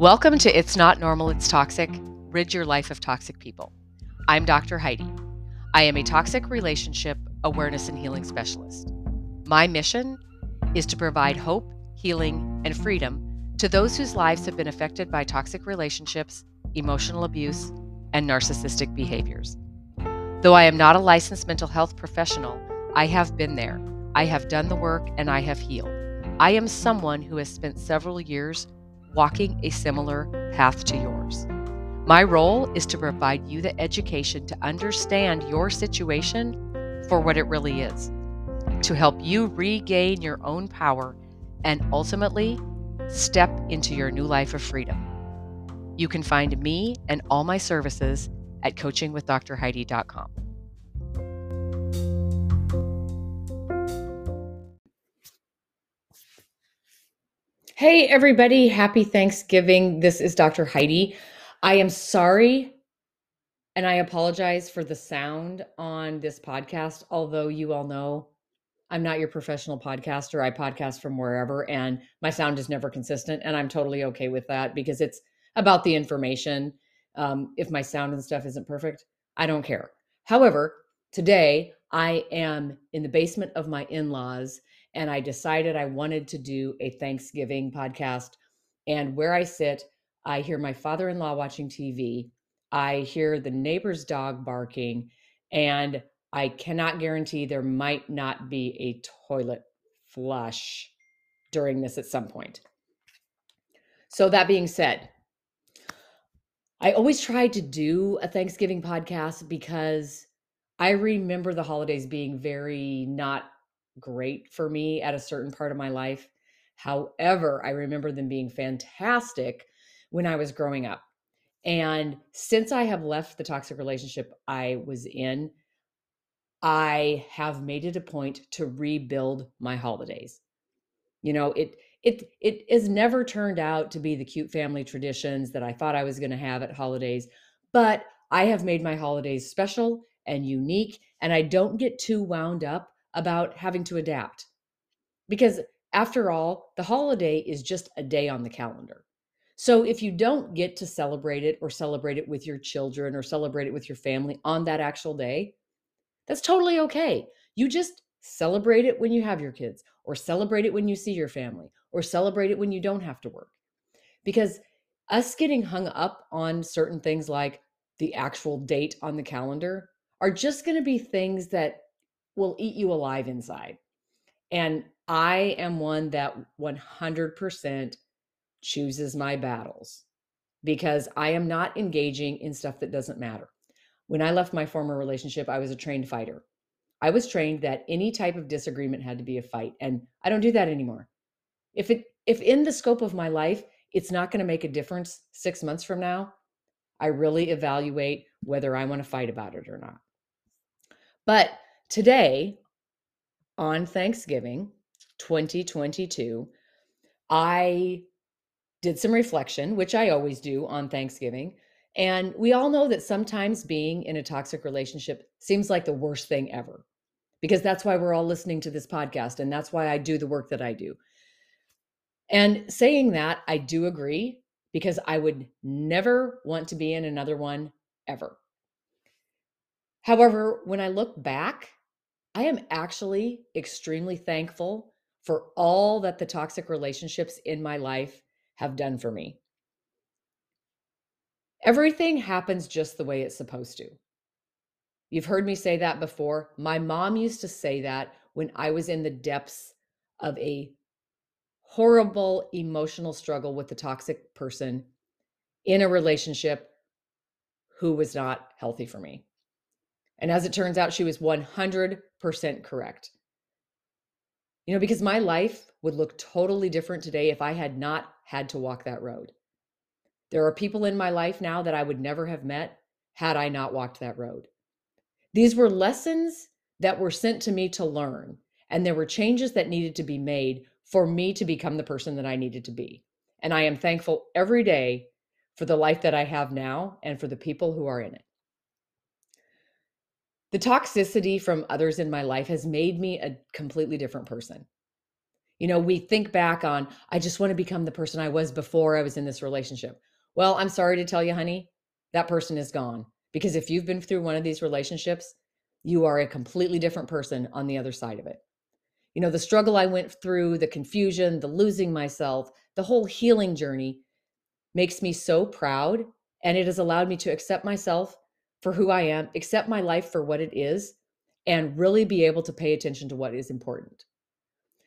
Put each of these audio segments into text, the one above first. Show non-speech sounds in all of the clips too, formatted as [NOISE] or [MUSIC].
Welcome to It's Not Normal, It's Toxic Rid Your Life of Toxic People. I'm Dr. Heidi. I am a toxic relationship awareness and healing specialist. My mission is to provide hope, healing, and freedom to those whose lives have been affected by toxic relationships, emotional abuse, and narcissistic behaviors. Though I am not a licensed mental health professional, I have been there. I have done the work and I have healed. I am someone who has spent several years walking a similar path to yours. My role is to provide you the education to understand your situation for what it really is, to help you regain your own power and ultimately step into your new life of freedom. You can find me and all my services at coachingwithdrheidi.com. Hey, everybody. Happy Thanksgiving. This is Dr. Heidi. I am sorry and I apologize for the sound on this podcast, although you all know I'm not your professional podcaster. I podcast from wherever and my sound is never consistent. And I'm totally okay with that because it's about the information. Um, if my sound and stuff isn't perfect, I don't care. However, today I am in the basement of my in laws and I decided I wanted to do a Thanksgiving podcast. And where I sit, I hear my father in law watching TV. I hear the neighbor's dog barking, and I cannot guarantee there might not be a toilet flush during this at some point. So, that being said, I always try to do a Thanksgiving podcast because I remember the holidays being very not great for me at a certain part of my life. However, I remember them being fantastic when I was growing up. And since I have left the toxic relationship I was in, I have made it a point to rebuild my holidays. You know, it it it has never turned out to be the cute family traditions that I thought I was going to have at holidays, but I have made my holidays special and unique and I don't get too wound up about having to adapt. Because after all, the holiday is just a day on the calendar. So if you don't get to celebrate it or celebrate it with your children or celebrate it with your family on that actual day, that's totally okay. You just celebrate it when you have your kids or celebrate it when you see your family or celebrate it when you don't have to work. Because us getting hung up on certain things like the actual date on the calendar are just going to be things that will eat you alive inside. And I am one that 100% chooses my battles because I am not engaging in stuff that doesn't matter. When I left my former relationship, I was a trained fighter. I was trained that any type of disagreement had to be a fight, and I don't do that anymore. If it if in the scope of my life it's not going to make a difference 6 months from now, I really evaluate whether I want to fight about it or not. But today on Thanksgiving 2022, I did some reflection, which I always do on Thanksgiving. And we all know that sometimes being in a toxic relationship seems like the worst thing ever, because that's why we're all listening to this podcast. And that's why I do the work that I do. And saying that, I do agree because I would never want to be in another one ever. However, when I look back I am actually extremely thankful for all that the toxic relationships in my life have done for me. Everything happens just the way it's supposed to. You've heard me say that before. My mom used to say that when I was in the depths of a horrible emotional struggle with the toxic person in a relationship who was not healthy for me. And as it turns out, she was 100% correct. You know, because my life would look totally different today if I had not had to walk that road. There are people in my life now that I would never have met had I not walked that road. These were lessons that were sent to me to learn, and there were changes that needed to be made for me to become the person that I needed to be. And I am thankful every day for the life that I have now and for the people who are in it. The toxicity from others in my life has made me a completely different person. You know, we think back on, I just want to become the person I was before I was in this relationship. Well, I'm sorry to tell you, honey, that person is gone. Because if you've been through one of these relationships, you are a completely different person on the other side of it. You know, the struggle I went through, the confusion, the losing myself, the whole healing journey makes me so proud. And it has allowed me to accept myself for who I am, accept my life for what it is, and really be able to pay attention to what is important.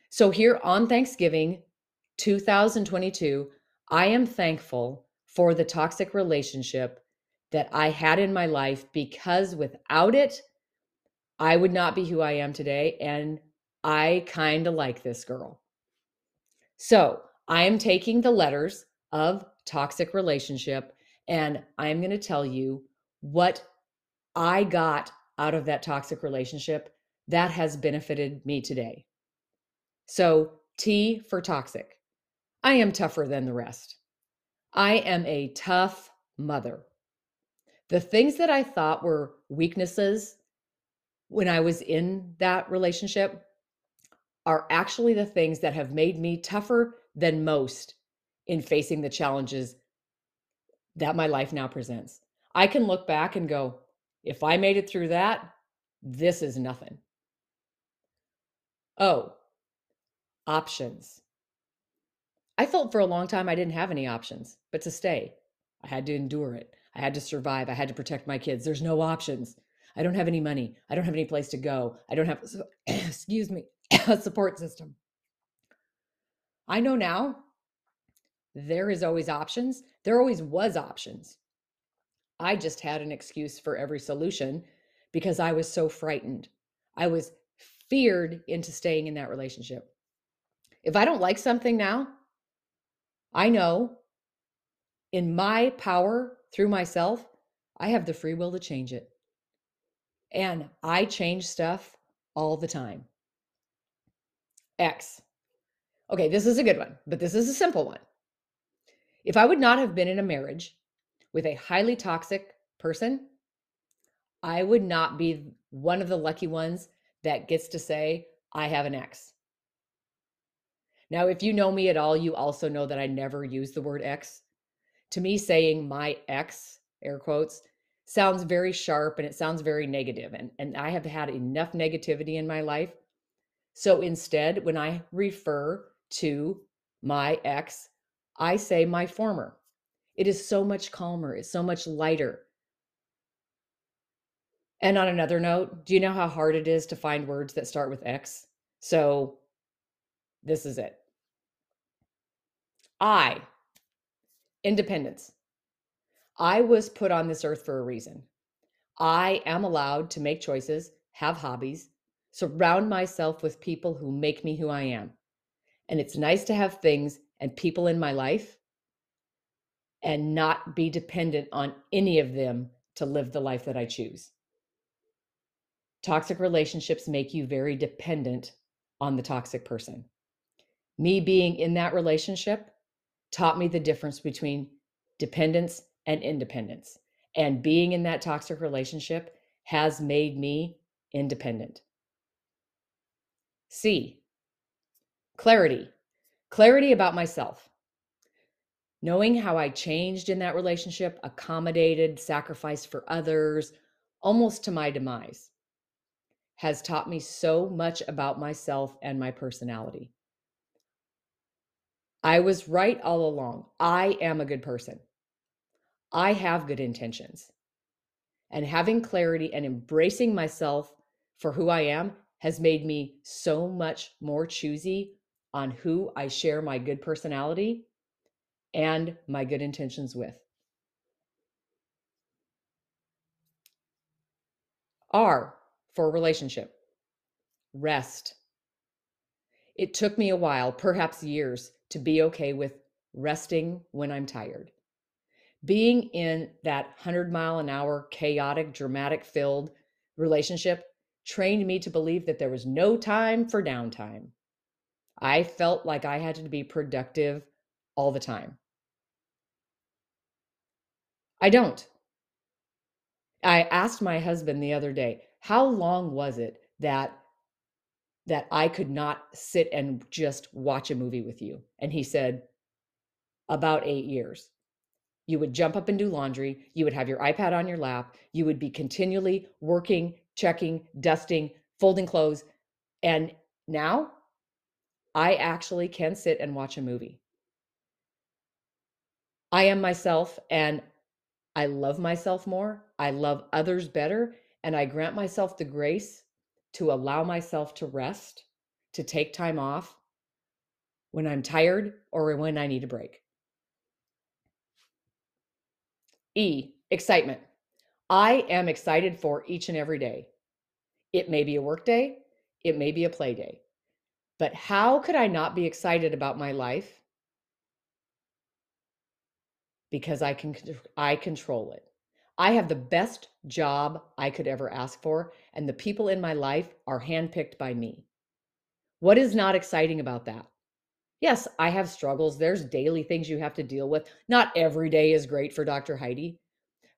So, here on Thanksgiving 2022, I am thankful for the toxic relationship that I had in my life because without it, I would not be who I am today. And I kind of like this girl. So I am taking the letters of toxic relationship and I'm going to tell you what I got out of that toxic relationship that has benefited me today. So, T for toxic. I am tougher than the rest. I am a tough mother. The things that I thought were weaknesses when I was in that relationship are actually the things that have made me tougher than most in facing the challenges that my life now presents. I can look back and go, if I made it through that, this is nothing. Oh, options. I felt for a long time I didn't have any options but to stay. I had to endure it. I had to survive. I had to protect my kids. There's no options. I don't have any money. I don't have any place to go. I don't have, [CLEARS THROAT] excuse me, [CLEARS THROAT] a support system. I know now there is always options. There always was options. I just had an excuse for every solution because I was so frightened. I was feared into staying in that relationship. If I don't like something now, I know in my power through myself, I have the free will to change it. And I change stuff all the time. X. Okay, this is a good one, but this is a simple one. If I would not have been in a marriage with a highly toxic person, I would not be one of the lucky ones that gets to say, I have an ex. Now, if you know me at all, you also know that I never use the word ex. To me, saying my ex, air quotes, sounds very sharp and it sounds very negative. And, and I have had enough negativity in my life so instead, when I refer to my ex, I say my former. It is so much calmer, it's so much lighter. And on another note, do you know how hard it is to find words that start with X? So this is it. I, independence. I was put on this earth for a reason. I am allowed to make choices, have hobbies, surround myself with people who make me who I am. And it's nice to have things and people in my life and not be dependent on any of them to live the life that I choose. Toxic relationships make you very dependent on the toxic person. Me being in that relationship taught me the difference between dependence and independence. And being in that toxic relationship has made me independent. C, clarity. Clarity about myself. Knowing how I changed in that relationship, accommodated, sacrificed for others, almost to my demise, has taught me so much about myself and my personality. I was right all along. I am a good person. I have good intentions. And having clarity and embracing myself for who I am has made me so much more choosy on who I share my good personality and my good intentions with. R for relationship, rest. It took me a while, perhaps years, to be okay with resting when I'm tired. Being in that 100 mile an hour, chaotic, dramatic filled relationship trained me to believe that there was no time for downtime. I felt like I had to be productive all the time. I don't. I asked my husband the other day, how long was it that that I could not sit and just watch a movie with you. And he said, About eight years. You would jump up and do laundry. You would have your iPad on your lap. You would be continually working, checking, dusting, folding clothes. And now I actually can sit and watch a movie. I am myself and I love myself more. I love others better. And I grant myself the grace to allow myself to rest, to take time off when I'm tired or when I need a break. E, excitement. I am excited for each and every day. It may be a work day, it may be a play day. But how could I not be excited about my life? Because I can I control it. I have the best job I could ever ask for, and the people in my life are handpicked by me. What is not exciting about that? Yes, I have struggles. There's daily things you have to deal with. Not every day is great for Dr. Heidi,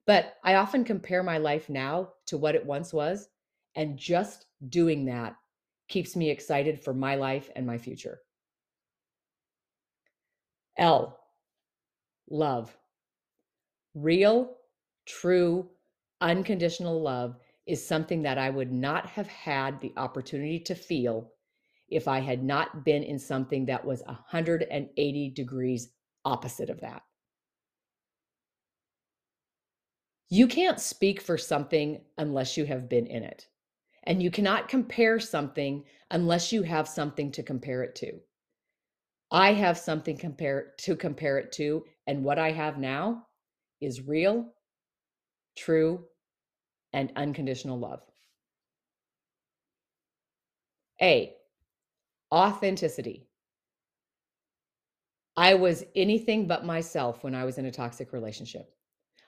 but I often compare my life now to what it once was. And just doing that keeps me excited for my life and my future. L, love. Real, true, unconditional love is something that I would not have had the opportunity to feel if I had not been in something that was 180 degrees opposite of that. You can't speak for something unless you have been in it. And you cannot compare something unless you have something to compare it to. I have something compare to compare it to, and what I have now is real, true, and unconditional love. A, authenticity. I was anything but myself when I was in a toxic relationship.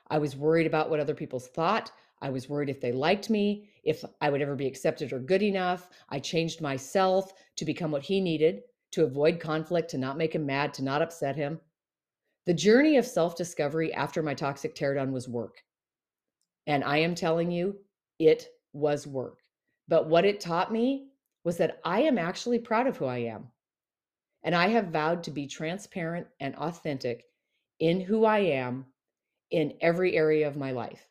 I was worried about what other people thought. I was worried if they liked me, if I would ever be accepted or good enough. I changed myself to become what he needed, to avoid conflict, to not make him mad, to not upset him. The journey of self discovery after my toxic teardown was work. And I am telling you, it was work. But what it taught me was that I am actually proud of who I am. And I have vowed to be transparent and authentic in who I am in every area of my life.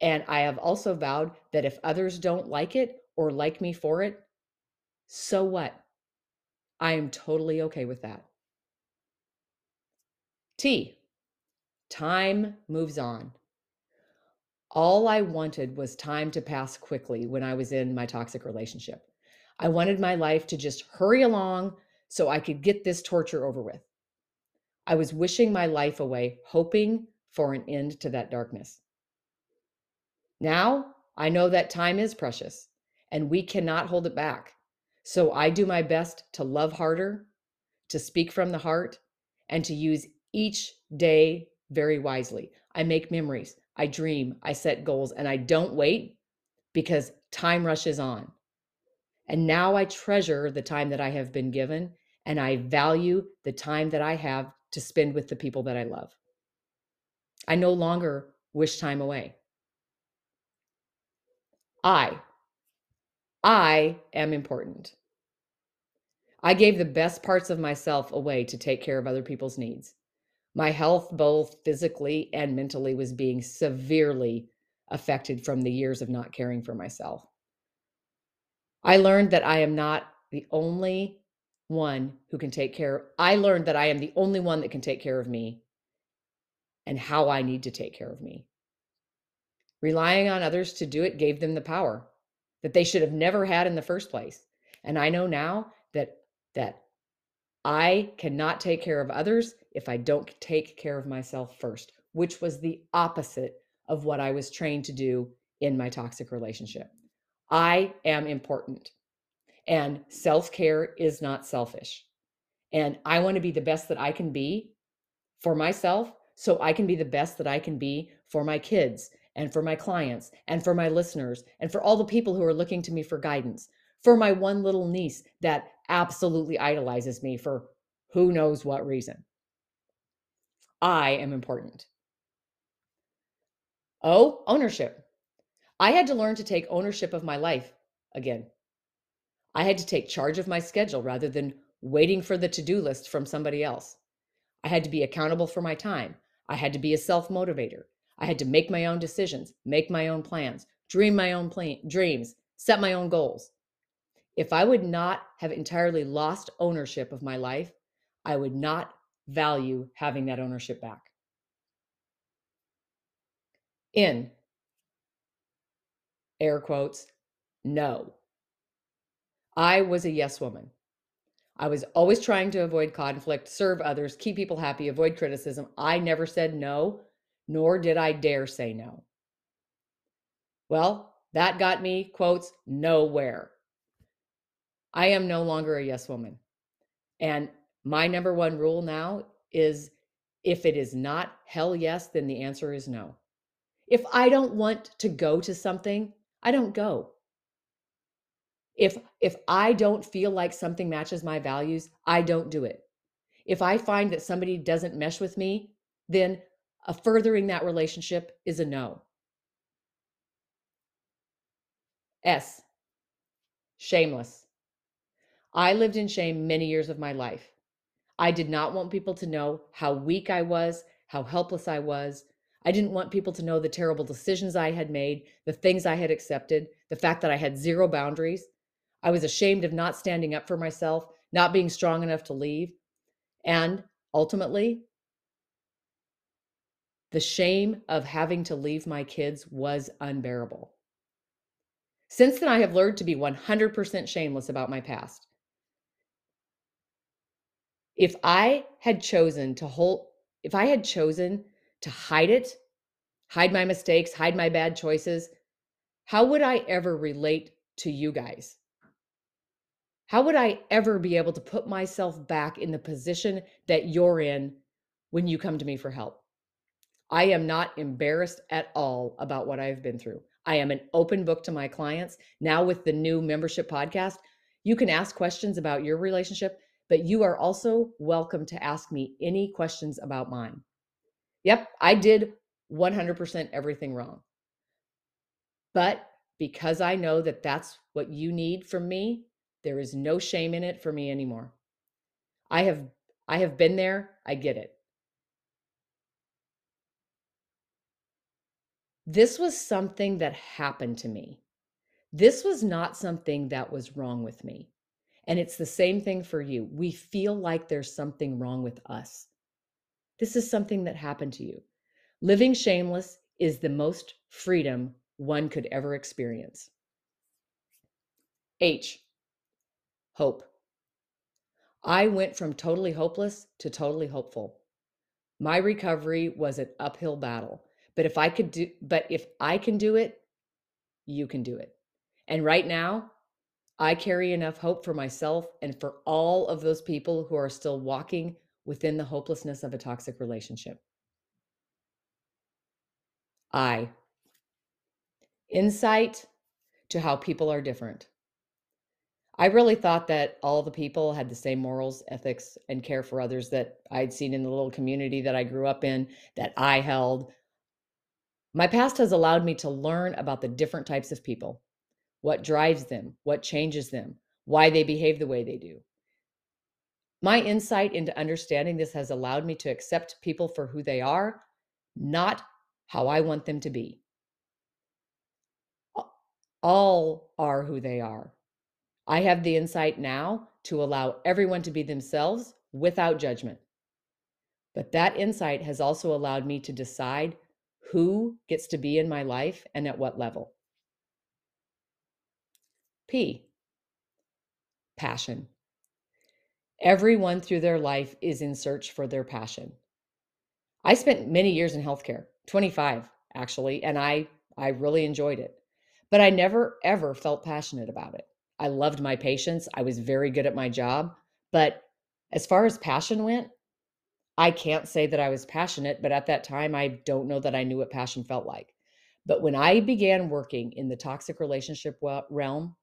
And I have also vowed that if others don't like it or like me for it, so what? I am totally okay with that. T, time moves on. All I wanted was time to pass quickly when I was in my toxic relationship. I wanted my life to just hurry along so I could get this torture over with. I was wishing my life away, hoping for an end to that darkness. Now I know that time is precious and we cannot hold it back. So I do my best to love harder, to speak from the heart, and to use each day very wisely. I make memories, I dream, I set goals, and I don't wait because time rushes on. And now I treasure the time that I have been given, and I value the time that I have to spend with the people that I love. I no longer wish time away. I, I am important. I gave the best parts of myself away to take care of other people's needs. My health, both physically and mentally, was being severely affected from the years of not caring for myself. I learned that I am not the only one who can take care. I learned that I am the only one that can take care of me and how I need to take care of me. Relying on others to do it gave them the power that they should have never had in the first place. And I know now that that I cannot take care of others if I don't take care of myself first, which was the opposite of what I was trained to do in my toxic relationship. I am important. And self care is not selfish. And I want to be the best that I can be for myself so I can be the best that I can be for my kids and for my clients and for my listeners and for all the people who are looking to me for guidance, for my one little niece that absolutely idolizes me for who knows what reason. I am important. Oh, ownership. I had to learn to take ownership of my life again. I had to take charge of my schedule rather than waiting for the to do list from somebody else. I had to be accountable for my time. I had to be a self motivator. I had to make my own decisions, make my own plans, dream my own plan- dreams, set my own goals. If I would not have entirely lost ownership of my life, I would not value having that ownership back. In air quotes, no. I was a yes woman. I was always trying to avoid conflict, serve others, keep people happy, avoid criticism. I never said no, nor did I dare say no. Well, that got me, quotes, nowhere. I am no longer a yes woman. And my number one rule now is if it is not hell yes, then the answer is no. If I don't want to go to something, I don't go. If if I don't feel like something matches my values, I don't do it. If I find that somebody doesn't mesh with me, then furthering that relationship is a no. S. Shameless. I lived in shame many years of my life. I did not want people to know how weak I was, how helpless I was. I didn't want people to know the terrible decisions I had made, the things I had accepted, the fact that I had zero boundaries. I was ashamed of not standing up for myself, not being strong enough to leave. And ultimately, the shame of having to leave my kids was unbearable. Since then, I have learned to be 100% shameless about my past. If I had chosen to hold, if I had chosen to hide it, hide my mistakes, hide my bad choices, how would I ever relate to you guys? How would I ever be able to put myself back in the position that you're in when you come to me for help? I am not embarrassed at all about what I've been through. I am an open book to my clients. Now, with the new membership podcast, you can ask questions about your relationship, but you are also welcome to ask me any questions about mine. Yep, I did 100% everything wrong. But because I know that that's what you need from me, there is no shame in it for me anymore. I have I have been there, I get it. This was something that happened to me. This was not something that was wrong with me. And it's the same thing for you. We feel like there's something wrong with us. This is something that happened to you. Living shameless is the most freedom one could ever experience. H, hope. I went from totally hopeless to totally hopeful. My recovery was an uphill battle, but if I could do but if I can do it, you can do it. And right now, I carry enough hope for myself and for all of those people who are still walking within the hopelessness of a toxic relationship. I. Insight to how people are different. I really thought that all the people had the same morals, ethics, and care for others that I'd seen in the little community that I grew up in, that I held. My past has allowed me to learn about the different types of people, what drives them, what changes them, why they behave the way they do. My insight into understanding this has allowed me to accept people for who they are, not how I want them to be. All are who they are. I have the insight now to allow everyone to be themselves without judgment. But that insight has also allowed me to decide who gets to be in my life and at what level. P, passion. Everyone through their life is in search for their passion. I spent many years in healthcare, 25 actually, and I I really enjoyed it. But I never ever felt passionate about it. I loved my patients. I was very good at my job, but as far as passion went, I can't say that I was passionate, but at that time I don't know that I knew what passion felt like. But when I began working in the toxic relationship realm,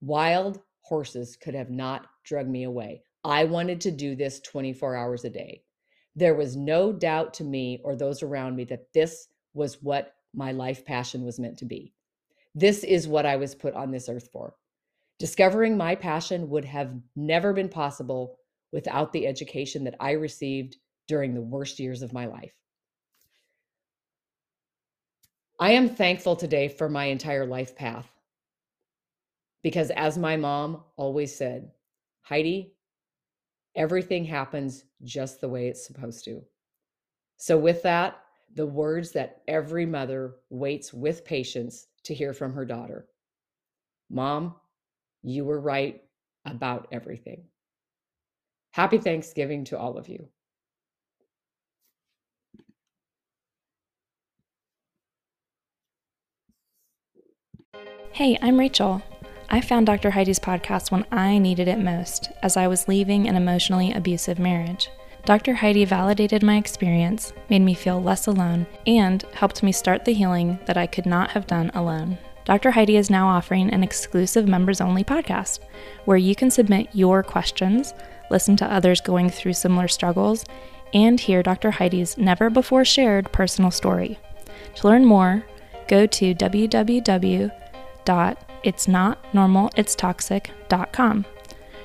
wild horses could have not drug me away. I wanted to do this 24 hours a day. There was no doubt to me or those around me that this was what my life passion was meant to be. This is what I was put on this earth for Discovering my passion would have never been possible without the education that I received during the worst years of my life. I am thankful today for my entire life path because, as my mom always said, Heidi, everything happens just the way it's supposed to. So, with that, the words that every mother waits with patience to hear from her daughter Mom, you were right about everything. Happy Thanksgiving to all of you. Hey, I'm Rachel. I found Dr. Heidi's podcast when I needed it most, as I was leaving an emotionally abusive marriage. Dr. Heidi validated my experience, made me feel less alone, and helped me start the healing that I could not have done alone. Dr. Heidi is now offering an exclusive members only podcast where you can submit your questions, listen to others going through similar struggles, and hear Dr. Heidi's never before shared personal story. To learn more, go to www.itsnotnormalitstoxic.com.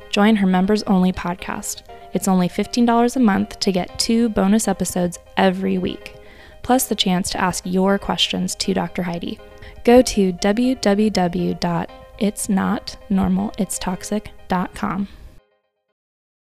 Join her members only podcast. It's only $15 a month to get two bonus episodes every week, plus the chance to ask your questions to Dr. Heidi. Go to www.itsnotnormalitstoxic.com.